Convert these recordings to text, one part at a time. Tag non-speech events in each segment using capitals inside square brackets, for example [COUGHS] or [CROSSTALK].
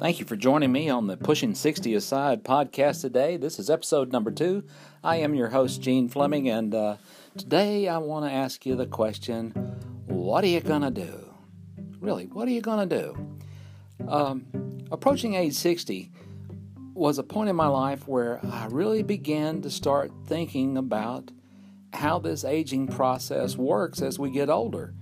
Thank you for joining me on the Pushing 60 Aside podcast today. This is episode number two. I am your host, Gene Fleming, and uh, today I want to ask you the question what are you going to do? Really, what are you going to do? Um, approaching age 60 was a point in my life where I really began to start thinking about how this aging process works as we get older.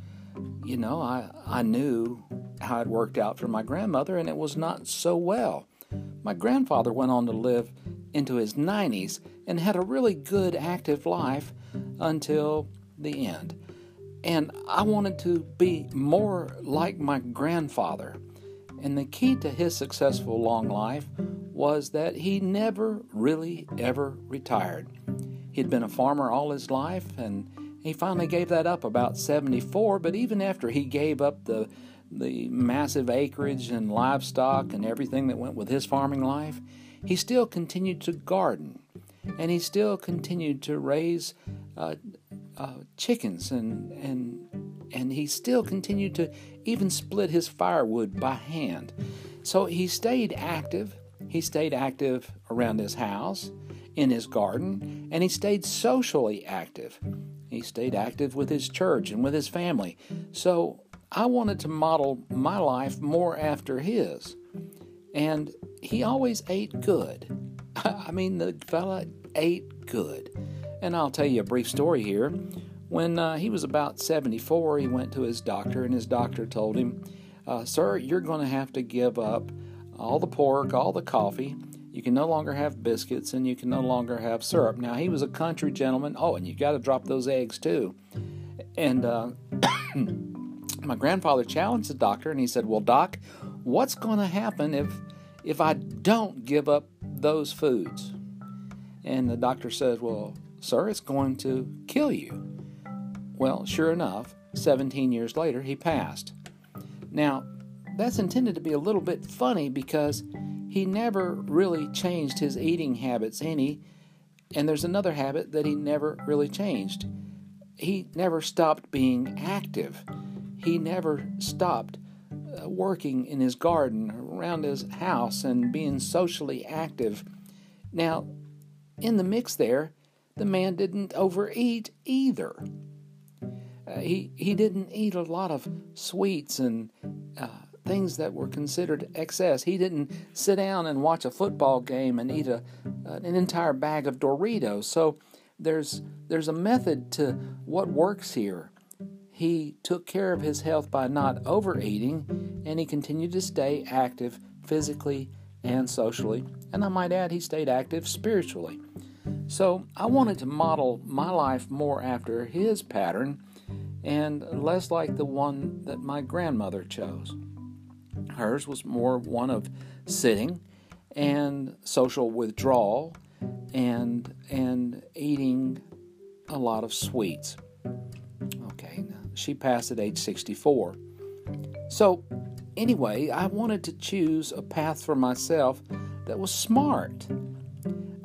You know, I, I knew how it worked out for my grandmother, and it was not so well. My grandfather went on to live into his 90s and had a really good active life until the end. And I wanted to be more like my grandfather. And the key to his successful long life was that he never really ever retired. He'd been a farmer all his life and he finally gave that up about 74, but even after he gave up the the massive acreage and livestock and everything that went with his farming life, he still continued to garden and he still continued to raise uh, uh, chickens and and and he still continued to even split his firewood by hand. So he stayed active. He stayed active around his house, in his garden, and he stayed socially active. He stayed active with his church and with his family. So I wanted to model my life more after his. And he always ate good. [LAUGHS] I mean, the fella ate good. And I'll tell you a brief story here. When uh, he was about 74, he went to his doctor, and his doctor told him, uh, Sir, you're going to have to give up all the pork, all the coffee. You can no longer have biscuits, and you can no longer have syrup. Now, he was a country gentleman. Oh, and you got to drop those eggs too. And uh, my grandfather challenged the doctor and he said, Well, doc, what's going to happen if, if I don't give up those foods? And the doctor says, Well, sir, it's going to kill you. Well, sure enough, 17 years later, he passed. Now, that's intended to be a little bit funny because he never really changed his eating habits any, and there's another habit that he never really changed. He never stopped being active he never stopped uh, working in his garden, around his house, and being socially active. Now, in the mix there, the man didn't overeat either. Uh, he, he didn't eat a lot of sweets and uh, things that were considered excess. He didn't sit down and watch a football game and eat a, an entire bag of Doritos. So there's, there's a method to what works here. He took care of his health by not overeating, and he continued to stay active physically and socially. And I might add, he stayed active spiritually. So I wanted to model my life more after his pattern and less like the one that my grandmother chose. Hers was more one of sitting and social withdrawal and and eating a lot of sweets she passed at age 64. So, anyway, I wanted to choose a path for myself that was smart.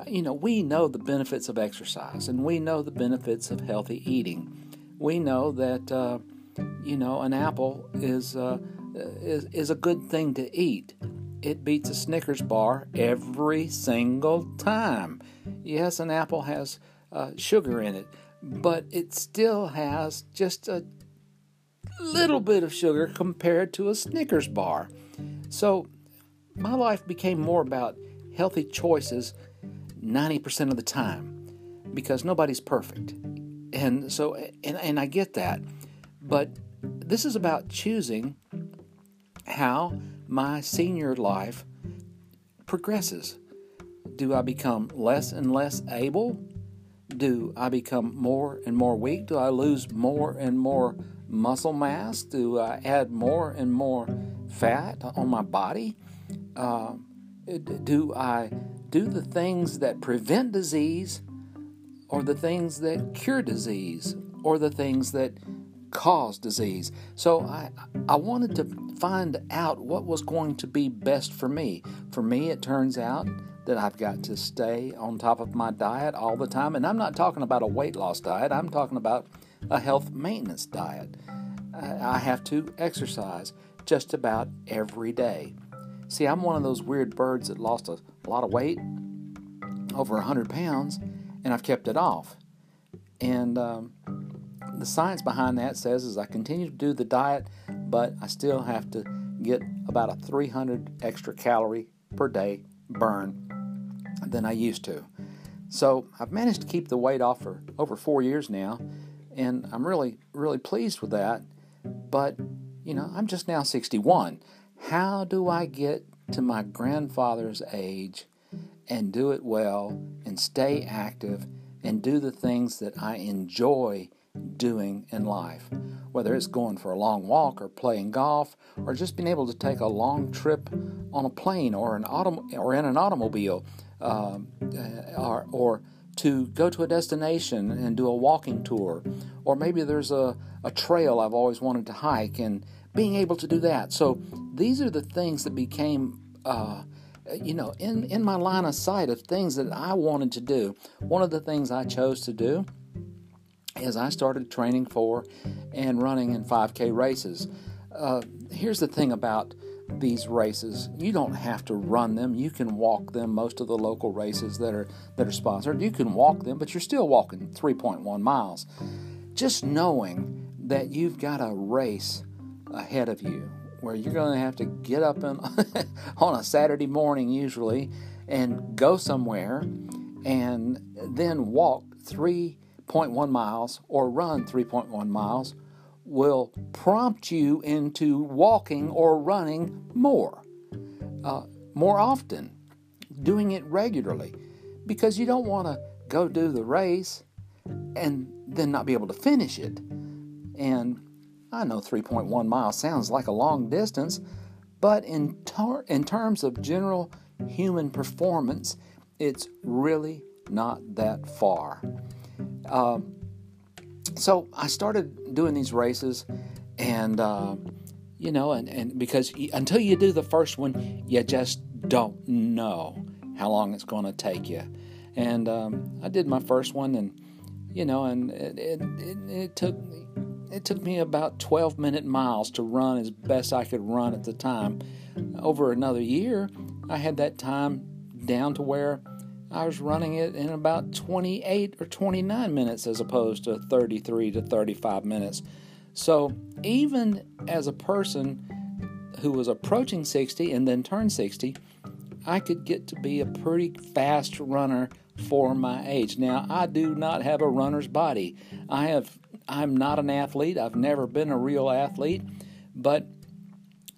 You know, we know the benefits of exercise and we know the benefits of healthy eating. We know that, uh, you know, an apple is, uh, is, is a good thing to eat. It beats a Snickers bar every single time. Yes, an apple has uh, sugar in it, but it still has just a little bit of sugar compared to a Snickers bar. So my life became more about healthy choices 90% of the time because nobody's perfect. And so, and, and I get that. But this is about choosing how my senior life progresses. Do I become less and less able? Do I become more and more weak? Do I lose more and more muscle mass? Do I add more and more fat on my body? Uh, do I do the things that prevent disease or the things that cure disease or the things that cause disease? So I, I wanted to find out what was going to be best for me. For me, it turns out that I've got to stay on top of my diet all the time. And I'm not talking about a weight loss diet, I'm talking about a health maintenance diet. I have to exercise just about every day. See, I'm one of those weird birds that lost a, lot of weight, over 100 pounds, and I've kept it off. And um, the science behind that says is I continue to do the diet, but I still have to get about a 300 extra calorie per day burn than I used to. So I've managed to keep the weight off for over four years now, and I'm really, really pleased with that. But, you know, I'm just now 61. How do I get to my grandfather's age and do it well and stay active and do the things that I enjoy doing in life? Whether it's going for a long walk or playing golf or just being able to take a long trip on a plane or an autom- or in an automobile um, uh, or, or to go to a destination and do a walking tour, or maybe there's a, a trail I've always wanted to hike and being able to do that. So these are the things that became, uh, you know, in, in my line of sight of things that I wanted to do. One of the things I chose to do is I started training for and running in 5K races. Uh, here's the thing about these races. You don't have to run them. You can walk them. Most of the local races that are that are sponsored, you can walk them, but you're still walking 3.1 miles. Just knowing that you've got a race ahead of you where you're going to have to get up in, [LAUGHS] on a Saturday morning usually and go somewhere and then walk 3.1 miles or run 3.1 miles will prompt you into walking or running more, uh, more often, doing it regularly, because you don't want to go do the race and then not be able to finish it. And I know 3.1 miles sounds like a long distance, but in, tar- in terms of general human performance, it's really not that far. Uh, so I started doing these races, and uh, you know, and, and because until you do the first one, you just don't know how long it's going to take you. And um, I did my first one, and you know, and it, it, it, it took it took me about 12 minute miles to run as best I could run at the time. Over another year, I had that time down to where I was running it in about 28 or 29 minutes as opposed to 33 to 35 minutes. So, even as a person who was approaching 60 and then turned 60, I could get to be a pretty fast runner for my age. Now, I do not have a runner's body. I have I'm not an athlete. I've never been a real athlete, but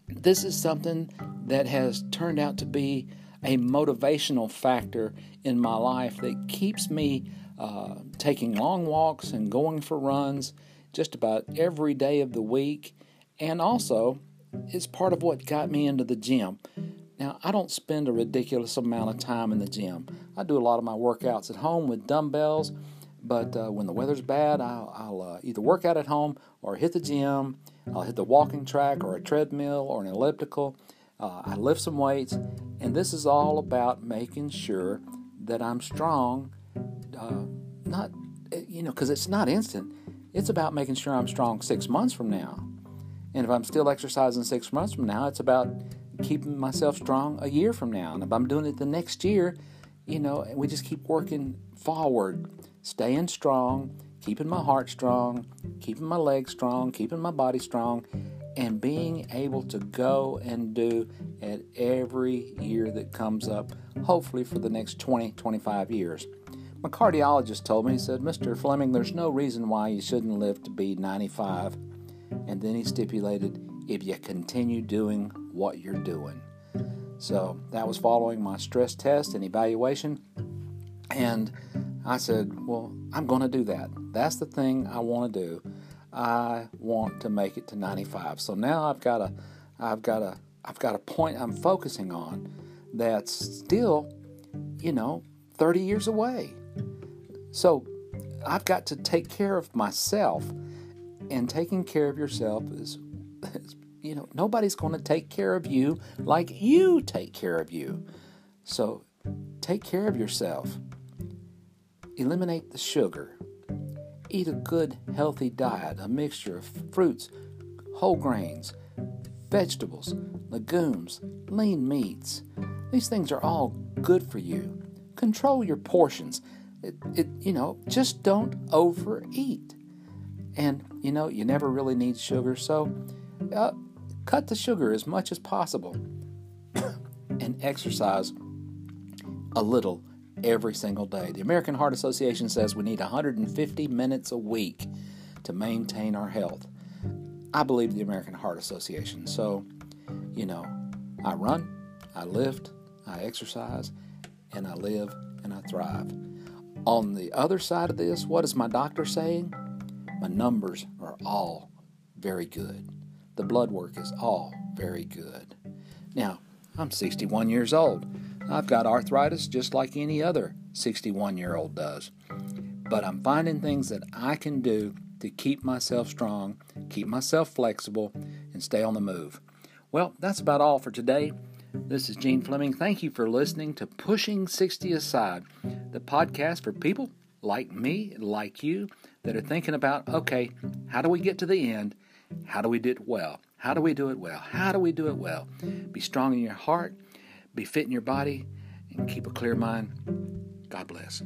this is something that has turned out to be a motivational factor in my life that keeps me uh, taking long walks and going for runs just about every day of the week. And also, it's part of what got me into the gym. Now, I don't spend a ridiculous amount of time in the gym. I do a lot of my workouts at home with dumbbells, but uh, when the weather's bad, I'll, I'll uh, either work out at home or hit the gym. I'll hit the walking track or a treadmill or an elliptical. Uh, I lift some weights, and this is all about making sure that I'm strong. Uh, not, eh, you know, because it's not instant. It's about making sure I'm strong six months from now. And if I'm still exercising six months from now, it's about keeping myself strong a year from now. And if I'm doing it the next year, you know, we just keep working forward, staying strong, keeping my heart strong, keeping my legs strong, keeping my body strong, and being able to go and do at every year that comes up, hopefully for the next 20, 25 years. My cardiologist told me, he said, Mr. Fleming, there's no reason why you shouldn't live to be 95. And then he stipulated, if you continue doing what you're doing. So that was following my stress test and evaluation. And I said, Well, I'm going to do that. That's the thing I want to do. I want to make it to 95. So now I've got a, I've got a, I've got a point I'm focusing on that's still, you know, 30 years away. So I've got to take care of myself, and taking care of yourself is, is you know, nobody's going to take care of you like you take care of you. So take care of yourself. Eliminate the sugar. Eat a good, healthy diet, a mixture of fruits, whole grains, vegetables, legumes, lean meats. These things are all good for you. Control your portions. It, it, you know, just don't overeat. And, you know, you never really need sugar, so uh, cut the sugar as much as possible [COUGHS] and exercise a little every single day. The American Heart Association says we need 150 minutes a week to maintain our health. I believe the American Heart Association. So, you know, I run, I lift, I exercise, and I live and I thrive. On the other side of this, what is my doctor saying? My numbers are all very good. The blood work is all very good. Now, I'm 61 years old. I've got arthritis just like any other 61 year old does. But I'm finding things that I can do to keep myself strong, keep myself flexible, and stay on the move. Well, that's about all for today. This is Gene Fleming. Thank you for listening to Pushing 60 Aside, the podcast for people like me, like you, that are thinking about okay, how do we get to the end? How do we do it well? How do we do it well? How do we do it well? Be strong in your heart, be fit in your body, and keep a clear mind. God bless.